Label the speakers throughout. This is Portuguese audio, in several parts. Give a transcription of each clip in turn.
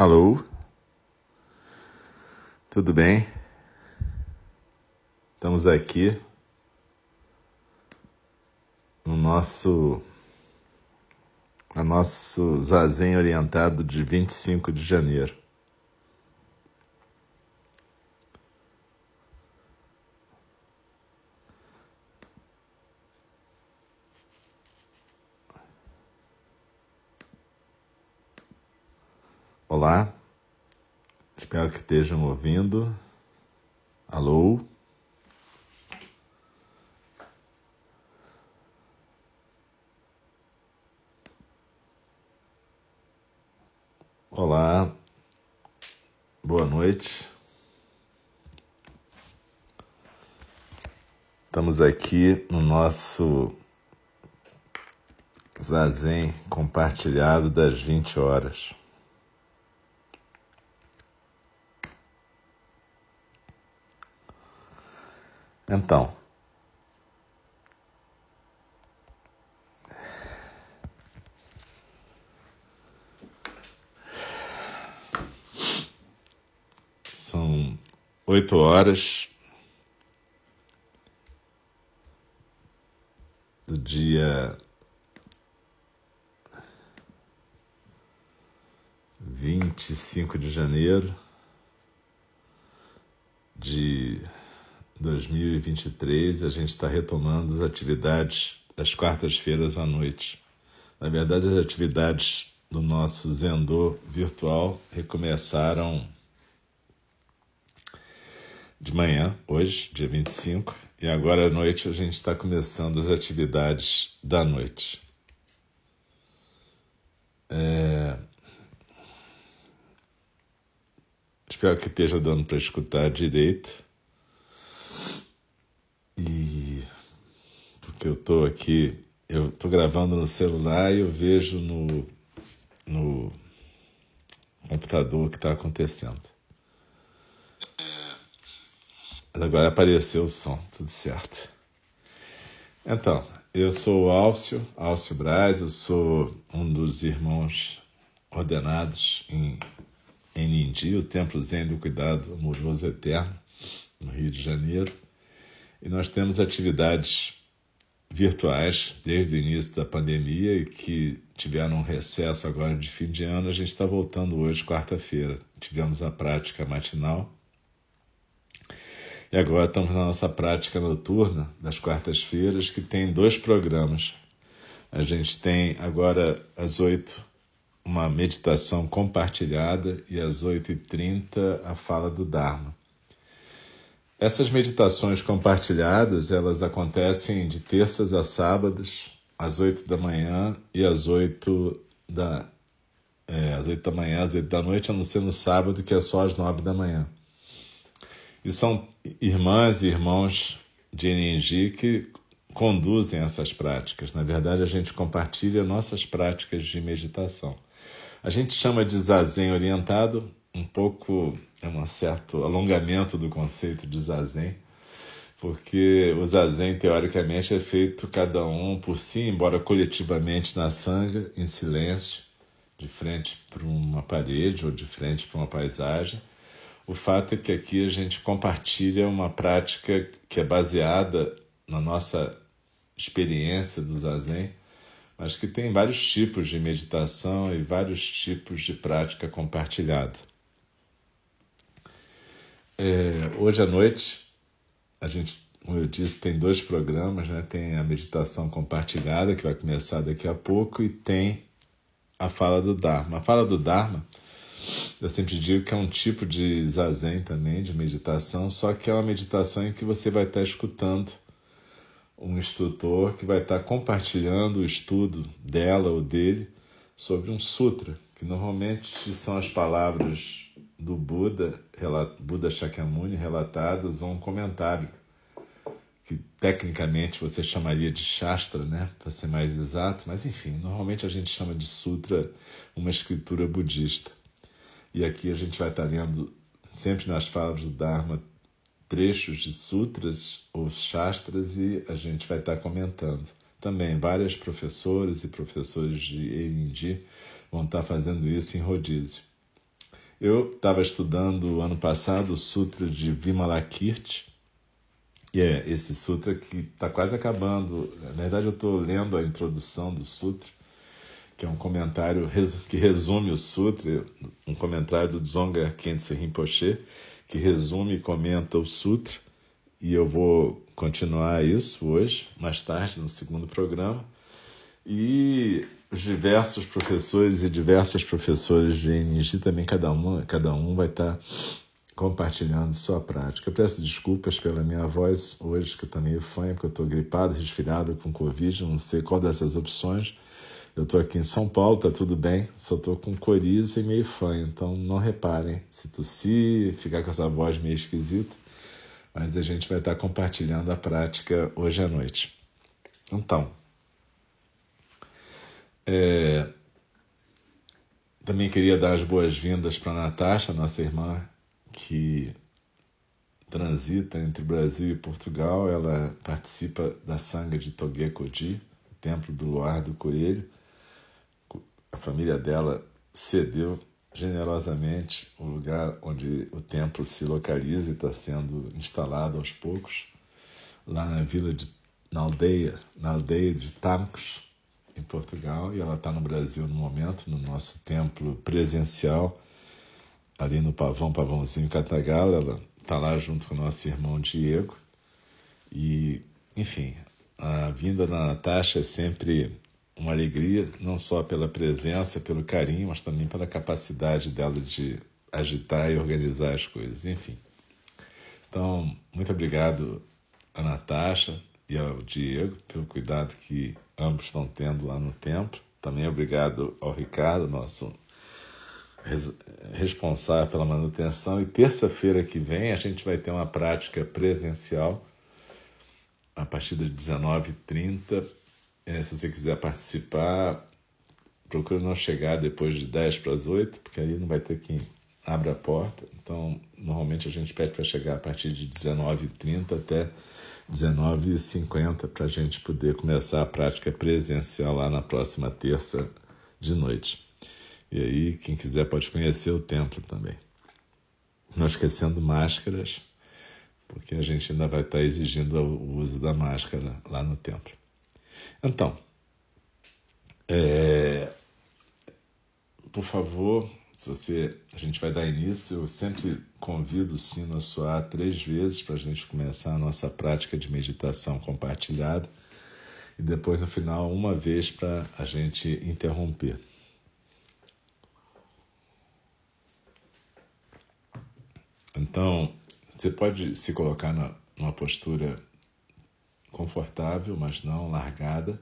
Speaker 1: Alô? Tudo bem? Estamos aqui no nosso a nosso zazen orientado de 25 de janeiro. Olá, que estejam ouvindo. Alô? Olá, boa noite. Estamos aqui no nosso Zazen compartilhado das 20 horas. Então, são oito horas do dia vinte e cinco de janeiro de 2023 a gente está retomando as atividades das quartas-feiras à noite. Na verdade, as atividades do nosso Zendô virtual recomeçaram de manhã, hoje, dia 25, e agora à noite a gente está começando as atividades da noite. É... Espero que esteja dando para escutar direito. E porque eu estou aqui, eu estou gravando no celular e eu vejo no, no computador o que está acontecendo. Mas agora apareceu o som, tudo certo. Então, eu sou o Álcio, Álcio Braz, eu sou um dos irmãos ordenados em, em Nindi, o Templo Zen do Cuidado Amoroso Eterno, no Rio de Janeiro. E nós temos atividades virtuais desde o início da pandemia e que tiveram um recesso agora de fim de ano. A gente está voltando hoje, quarta-feira. Tivemos a prática matinal. E agora estamos na nossa prática noturna das quartas-feiras, que tem dois programas. A gente tem agora às oito uma meditação compartilhada e às oito e trinta a fala do Dharma. Essas meditações compartilhadas, elas acontecem de terças a sábados, às oito da manhã e às oito da, é, às oito da manhã, às oito da noite, a não ser no sábado, que é só às nove da manhã. E são irmãs e irmãos de Eningi que conduzem essas práticas. Na verdade, a gente compartilha nossas práticas de meditação. A gente chama de zazen orientado, um pouco é um certo alongamento do conceito de zazen, porque o zazen teoricamente é feito cada um por si, embora coletivamente na sanga, em silêncio, de frente para uma parede ou de frente para uma paisagem. O fato é que aqui a gente compartilha uma prática que é baseada na nossa experiência do zazen, mas que tem vários tipos de meditação e vários tipos de prática compartilhada. É, hoje à noite, a gente, como eu disse, tem dois programas, né? Tem a meditação compartilhada, que vai começar daqui a pouco, e tem a fala do Dharma. A fala do Dharma, eu sempre digo que é um tipo de zazen também, de meditação, só que é uma meditação em que você vai estar escutando um instrutor que vai estar compartilhando o estudo dela ou dele sobre um sutra, que normalmente são as palavras do Buda, Buda Shakyamuni, relatadas ou um comentário, que tecnicamente você chamaria de Shastra, né, para ser mais exato, mas enfim, normalmente a gente chama de Sutra uma escritura budista. E aqui a gente vai estar lendo, sempre nas falas do Dharma, trechos de sutras ou shastras e a gente vai estar comentando. Também várias professoras e professores de Eirindi vão estar fazendo isso em rodízio. Eu estava estudando ano passado o Sutra de Vimalakirti, e é esse sutra que está quase acabando. Na verdade, eu estou lendo a introdução do sutra, que é um comentário que resume o sutra, um comentário do Dzonga Khyentse Rinpoche, que resume e comenta o sutra. E eu vou continuar isso hoje, mais tarde, no segundo programa. E os diversos professores e diversas professoras de NG também, cada, uma, cada um vai estar compartilhando sua prática. Eu peço desculpas pela minha voz hoje, que está meio fanha, porque eu estou gripado, resfriado com Covid, não sei qual dessas opções. Eu estou aqui em São Paulo, tá tudo bem, só estou com coriza e meio fanho, então não reparem se tossir, ficar com essa voz meio esquisita, mas a gente vai estar compartilhando a prática hoje à noite. Então, é, também queria dar as boas-vindas para Natasha, nossa irmã, que transita entre Brasil e Portugal. Ela participa da Sanga de Toguecodi, o templo do Luar do Coelho. A família dela cedeu generosamente o lugar onde o templo se localiza e está sendo instalado aos poucos, lá na vila de, na aldeia, na aldeia de Tamcos, em Portugal e ela está no Brasil no momento, no nosso templo presencial, ali no Pavão, Pavãozinho Catagala. Ela está lá junto com o nosso irmão Diego. E, enfim, a vinda da Natasha é sempre uma alegria, não só pela presença, pelo carinho, mas também pela capacidade dela de agitar e organizar as coisas. Enfim. Então, muito obrigado a Natasha e ao Diego pelo cuidado que ambos estão tendo lá no templo. Também obrigado ao Ricardo, nosso responsável pela manutenção. E terça-feira que vem a gente vai ter uma prática presencial a partir das 19h30. É, se você quiser participar, procure não chegar depois de 10 para as 8, porque aí não vai ter quem abra a porta. Então, normalmente a gente pede para chegar a partir de 19h30 até 19h50 para a gente poder começar a prática presencial lá na próxima terça de noite. E aí, quem quiser pode conhecer o templo também. Não esquecendo máscaras, porque a gente ainda vai estar exigindo o uso da máscara lá no templo. Então, é, por favor, se você, a gente vai dar início, eu sempre convido o sino a soar três vezes para a gente começar a nossa prática de meditação compartilhada e depois no final uma vez para a gente interromper. Então, você pode se colocar na, numa postura confortável, mas não largada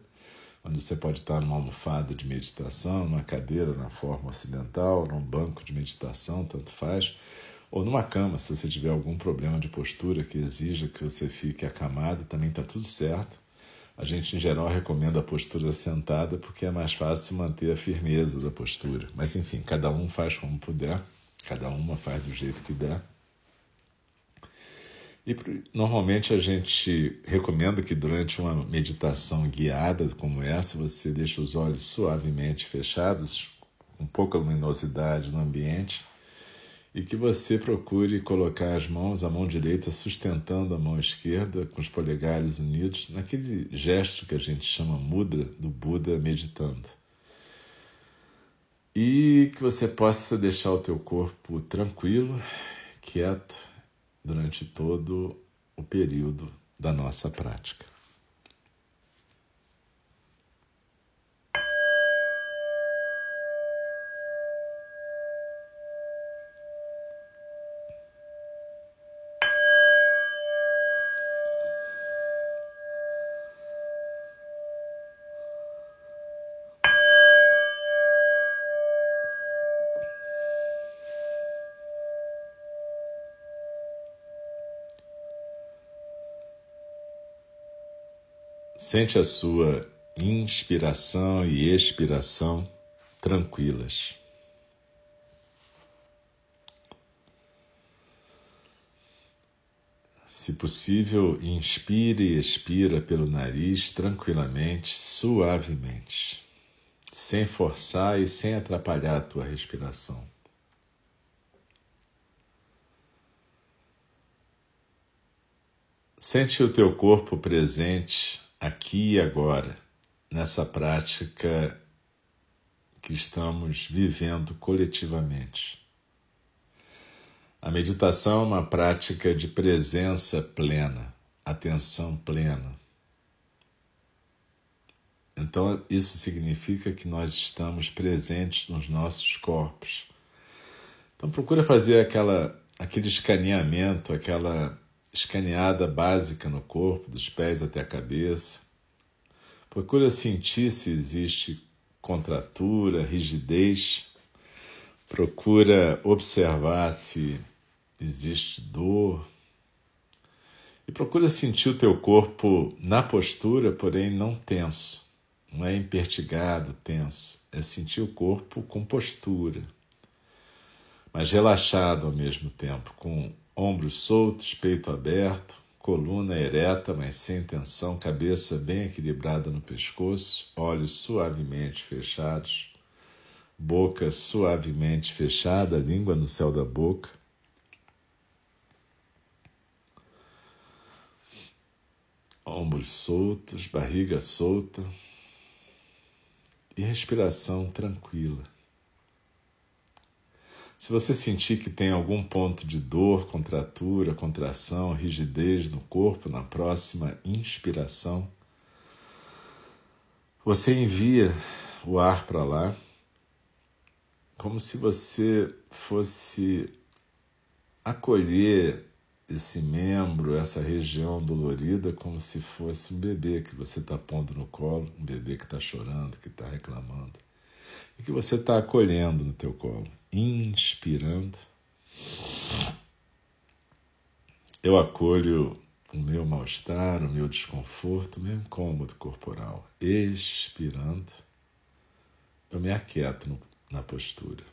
Speaker 1: onde você pode estar numa almofada de meditação, numa cadeira na forma ocidental, num banco de meditação, tanto faz, ou numa cama, se você tiver algum problema de postura que exija que você fique acamado, também está tudo certo. A gente, em geral, recomenda a postura sentada porque é mais fácil manter a firmeza da postura. Mas, enfim, cada um faz como puder, cada uma faz do jeito que der. E normalmente a gente recomenda que durante uma meditação guiada como essa, você deixe os olhos suavemente fechados, com pouca luminosidade no ambiente, e que você procure colocar as mãos, a mão direita sustentando a mão esquerda, com os polegares unidos, naquele gesto que a gente chama mudra do Buda meditando. E que você possa deixar o teu corpo tranquilo, quieto, durante todo o período da nossa prática. Sente a sua inspiração e expiração tranquilas. Se possível, inspire e expira pelo nariz tranquilamente, suavemente, sem forçar e sem atrapalhar a tua respiração. Sente o teu corpo presente aqui e agora, nessa prática que estamos vivendo coletivamente. A meditação é uma prática de presença plena, atenção plena. Então, isso significa que nós estamos presentes nos nossos corpos. Então, procura fazer aquela, aquele escaneamento, aquela escaneada básica no corpo, dos pés até a cabeça. Procura sentir se existe contratura, rigidez. Procura observar se existe dor. E procura sentir o teu corpo na postura, porém não tenso. Não é impertigado, tenso. É sentir o corpo com postura, mas relaxado ao mesmo tempo, com ombros soltos, peito aberto, coluna ereta, mas sem tensão, cabeça bem equilibrada no pescoço, olhos suavemente fechados, boca suavemente fechada, língua no céu da boca. Ombros soltos, barriga solta e respiração tranquila. Se você sentir que tem algum ponto de dor, contratura, contração, rigidez no corpo na próxima inspiração, você envia o ar para lá, como se você fosse acolher esse membro, essa região dolorida, como se fosse um bebê que você está pondo no colo, um bebê que está chorando, que está reclamando, e que você está acolhendo no teu colo, inspirando. Eu acolho o meu mal-estar, o meu desconforto, o meu incômodo corporal. Expirando, eu me aquieto no, na postura.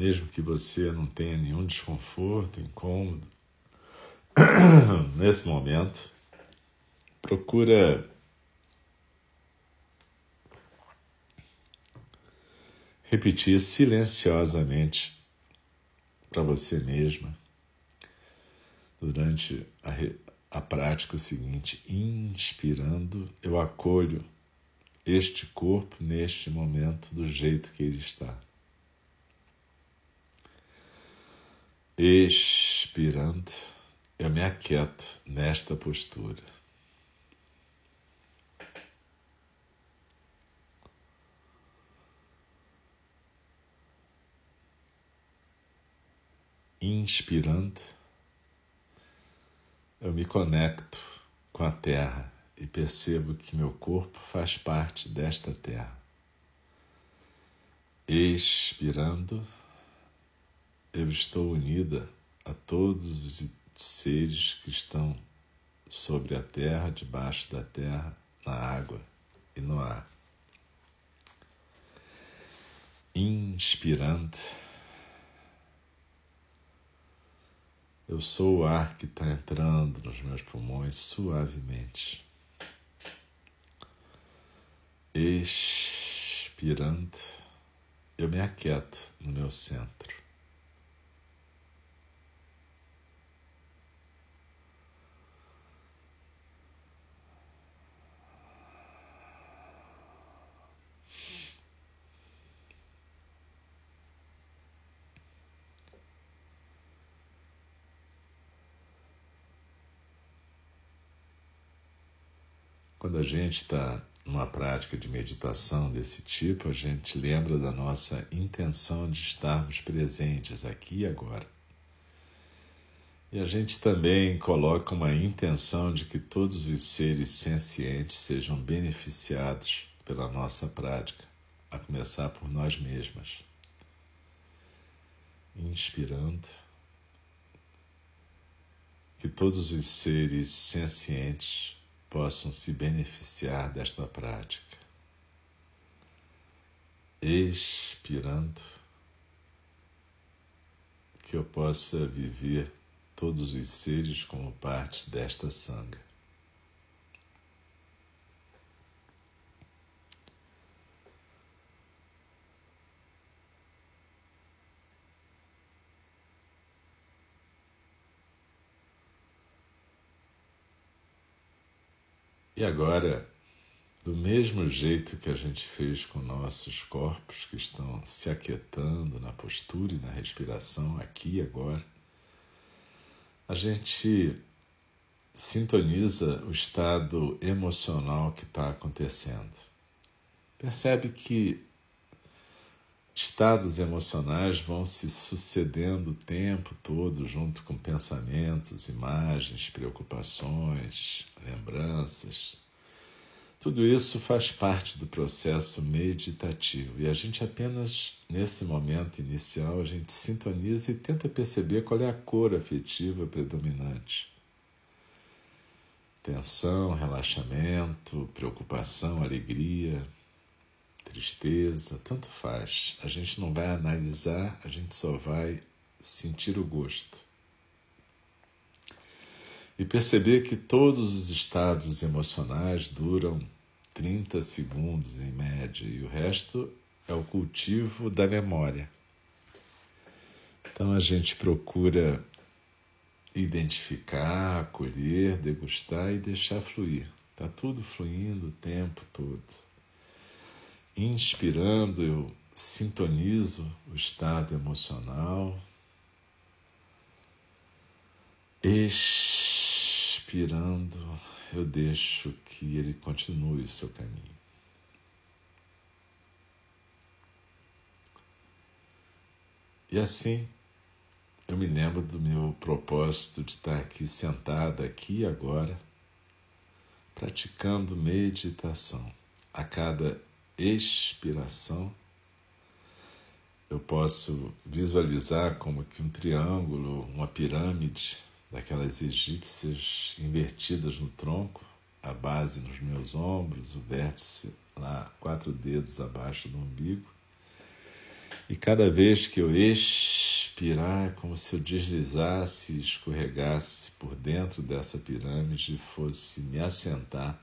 Speaker 1: Mesmo que você não tenha nenhum desconforto, incômodo, nesse momento, procura repetir silenciosamente para você mesma durante a, a prática o seguinte: inspirando, eu acolho este corpo neste momento do jeito que ele está. Expirando, eu me aquieto nesta postura. Inspirando, eu me conecto com a terra e percebo que meu corpo faz parte desta terra. Expirando, eu estou unida a todos os seres que estão sobre a terra, debaixo da terra, na água e no ar. Inspirando, eu sou o ar que está entrando nos meus pulmões suavemente. Expirando, eu me aquieto no meu centro. Quando a gente está numa prática de meditação desse tipo, a gente lembra da nossa intenção de estarmos presentes aqui e agora. E a gente também coloca uma intenção de que todos os seres sencientes sejam beneficiados pela nossa prática, a começar por nós mesmas. Inspirando, que todos os seres sencientes possam se beneficiar desta prática. Expirando, que eu possa viver todos os seres como parte desta sanga. E agora, do mesmo jeito que a gente fez com nossos corpos que estão se aquietando na postura e na respiração, aqui e agora, a gente sintoniza o estado emocional que está acontecendo. Percebe que estados emocionais vão se sucedendo o tempo todo, junto com pensamentos, imagens, preocupações, lembranças. Tudo isso faz parte do processo meditativo e a gente apenas nesse momento inicial a gente sintoniza e tenta perceber qual é a cor afetiva predominante. Tensão, relaxamento, preocupação, alegria, tristeza, tanto faz. A gente não vai analisar, a gente só vai sentir o gosto. E perceber que todos os estados emocionais duram 30 segundos em média e o resto é o cultivo da memória. Então a gente procura identificar, acolher, degustar e deixar fluir. Está tudo fluindo o tempo todo. Inspirando, eu sintonizo o estado emocional. Expirando, eu deixo que ele continue o seu caminho. E assim, eu me lembro do meu propósito de estar aqui sentada aqui agora, praticando meditação. A cada expiração, eu posso visualizar como que um triângulo, uma pirâmide daquelas egípcias invertidas no tronco, a base nos meus ombros, o vértice lá, quatro dedos abaixo do umbigo. E cada vez que eu expirar, é como se eu deslizasse escorregasse por dentro dessa pirâmide e fosse me assentar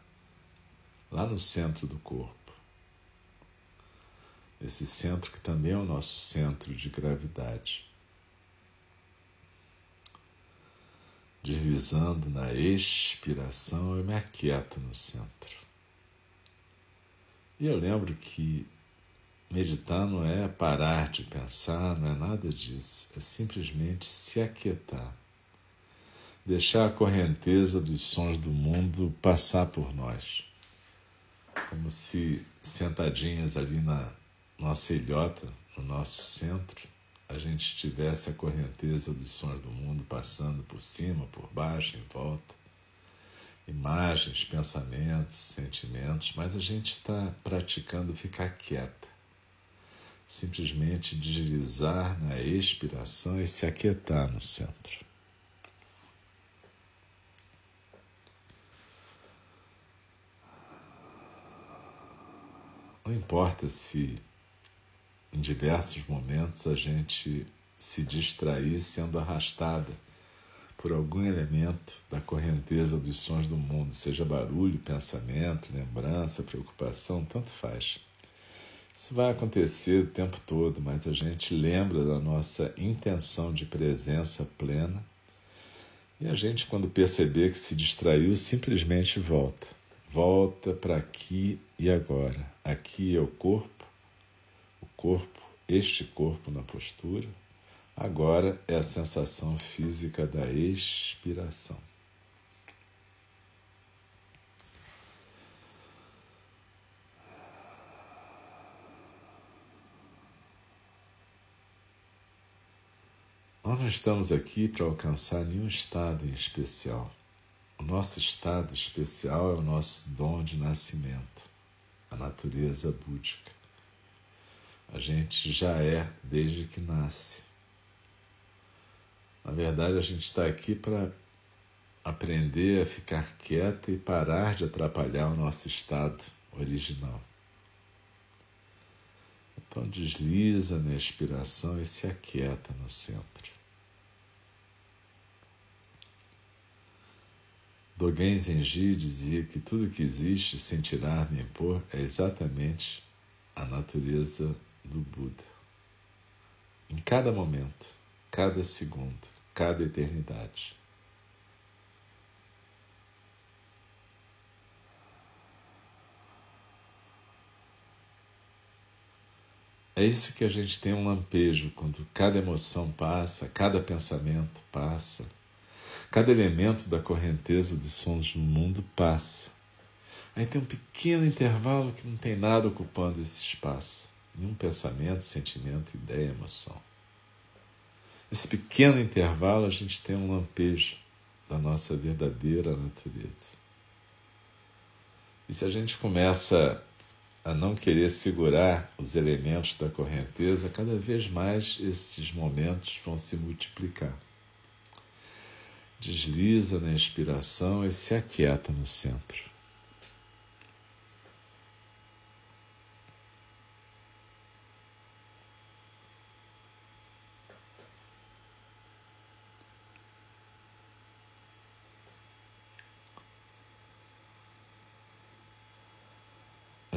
Speaker 1: lá no centro do corpo esse centro que também é o nosso centro de gravidade. Deslizando na expiração, eu me aquieto no centro. E eu lembro que meditar não é parar de pensar, não é nada disso, é simplesmente se aquietar. Deixar a correnteza dos sons do mundo passar por nós. Como se sentadinhas ali na nossa ilhota, no nosso centro, a gente tivesse a correnteza dos sons do mundo passando por cima, por baixo, em volta. Imagens, pensamentos, sentimentos, mas a gente está praticando ficar quieta. Simplesmente deslizar na expiração e se aquietar no centro. Não importa se em diversos momentos a gente se distrair sendo arrastada por algum elemento da correnteza dos sons do mundo, seja barulho, pensamento, lembrança, preocupação, tanto faz. Isso vai acontecer o tempo todo, mas a gente lembra da nossa intenção de presença plena e a gente, quando perceber que se distraiu, simplesmente volta. Volta para aqui e agora. Aqui é o corpo corpo, este corpo na postura, agora é a sensação física da expiração. Nós não estamos aqui para alcançar nenhum estado em especial. O nosso estado especial é o nosso dom de nascimento, a natureza búdica. A gente já é desde que nasce. Na verdade, a gente está aqui para aprender a ficar quieta e parar de atrapalhar o nosso estado original. Então desliza na expiração e se aquieta no centro. Dogen Zenji dizia que tudo que existe sem tirar nem pôr é exatamente a natureza do Buda. Em cada momento, cada segundo, cada eternidade. É isso que a gente tem um lampejo quando cada emoção passa, cada pensamento passa, cada elemento da correnteza dos sons do mundo passa. Aí tem um pequeno intervalo que não tem nada ocupando esse espaço. Nenhum pensamento, sentimento, ideia, emoção. Esse pequeno intervalo a gente tem um lampejo da nossa verdadeira natureza. E se a gente começa a não querer segurar os elementos da correnteza, cada vez mais esses momentos vão se multiplicar. Desliza na inspiração e se aquieta no centro.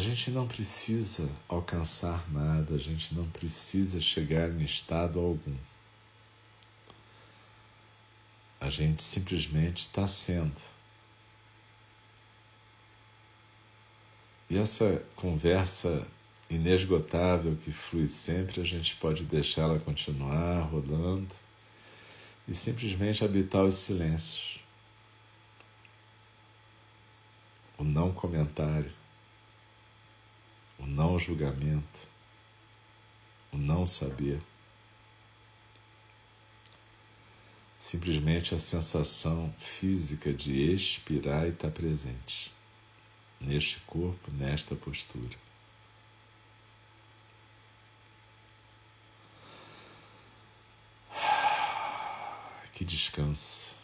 Speaker 1: A gente não precisa alcançar nada, a gente não precisa chegar em estado algum. A gente simplesmente está sendo. E essa conversa inesgotável que flui sempre, a gente pode deixá-la continuar rolando e simplesmente habitar os silêncios. O não comentário o não julgamento, o não saber. Simplesmente a sensação física de expirar e estar presente neste corpo, nesta postura. Que descanso.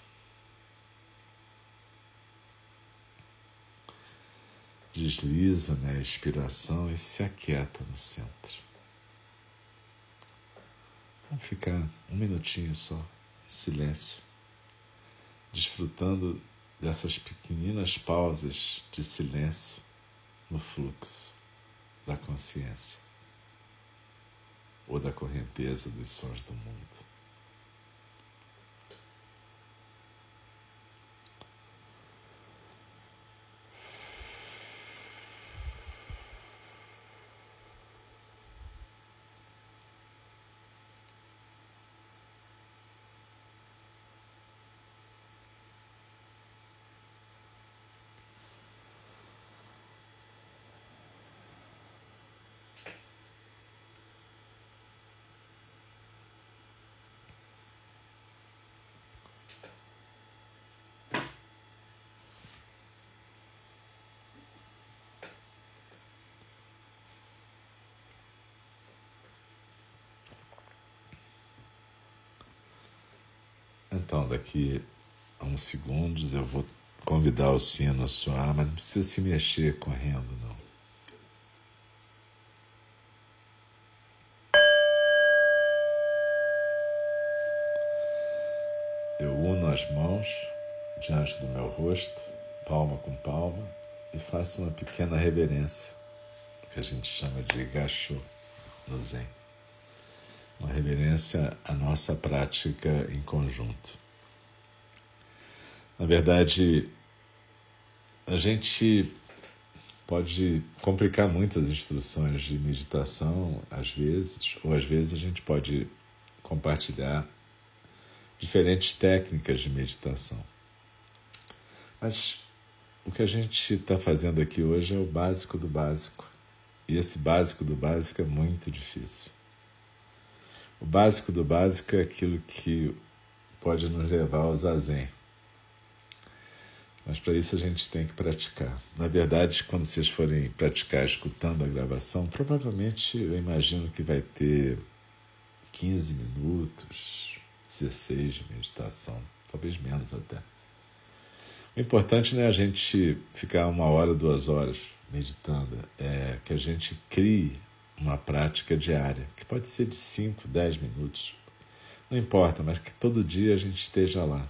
Speaker 1: Desliza na né, expiração e se aquieta no centro. Vamos ficar um minutinho só, em silêncio, desfrutando dessas pequeninas pausas de silêncio no fluxo da consciência ou da correnteza dos sons do mundo. Então, daqui a uns segundos eu vou convidar o sino a soar, mas não precisa se mexer correndo, não. Eu uno as mãos diante do meu rosto, palma com palma, e faço uma pequena reverência, que a gente chama de gacho no Zen uma reverência à nossa prática em conjunto. Na verdade, a gente pode complicar muitas instruções de meditação, às vezes, ou às vezes a gente pode compartilhar diferentes técnicas de meditação. Mas o que a gente está fazendo aqui hoje é o básico do básico. E esse básico do básico é muito difícil. O básico do básico é aquilo que pode nos levar ao zazen. Mas para isso a gente tem que praticar. Na verdade, quando vocês forem praticar escutando a gravação, provavelmente eu imagino que vai ter 15 minutos, 16 de meditação, talvez menos até. O importante não é a gente ficar uma hora, duas horas meditando, é que a gente crie uma prática diária, que pode ser de 5, 10 minutos. Não importa, mas que todo dia a gente esteja lá.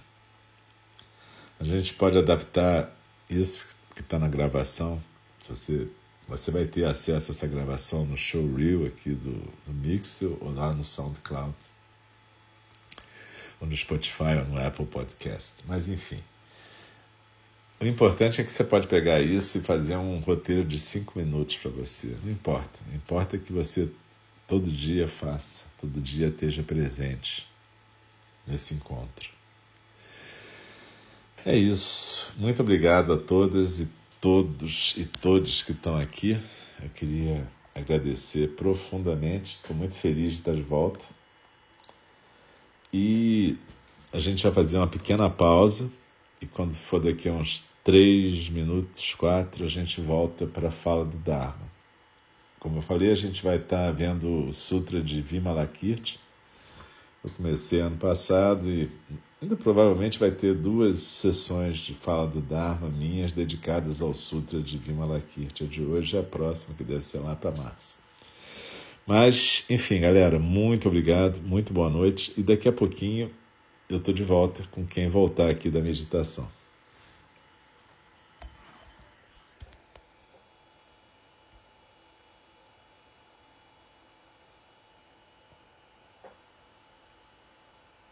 Speaker 1: A gente pode adaptar isso que está na gravação. Se você, você vai ter acesso a essa gravação no Showreel aqui do, do Mixel ou lá no SoundCloud ou no Spotify ou no Apple Podcast. Mas enfim. O importante é que você pode pegar isso e fazer um roteiro de cinco minutos para você. Não importa. O importa é que você todo dia faça, todo dia esteja presente nesse encontro. É isso. Muito obrigado a todas e todos e todos que estão aqui. Eu queria agradecer profundamente. Estou muito feliz de estar de volta. E a gente vai fazer uma pequena pausa. E quando for daqui a uns três minutos, quatro, a gente volta para a fala do Dharma. Como eu falei, a gente vai estar vendo o Sutra de Vimalakirti. Eu comecei ano passado e ainda provavelmente vai ter duas sessões de fala do Dharma minhas dedicadas ao Sutra de Vimalakirti. A de hoje é a próxima, que deve ser lá para março. Mas, enfim, galera, muito obrigado, muito boa noite. E daqui a pouquinho eu estou de volta com quem voltar aqui da meditação.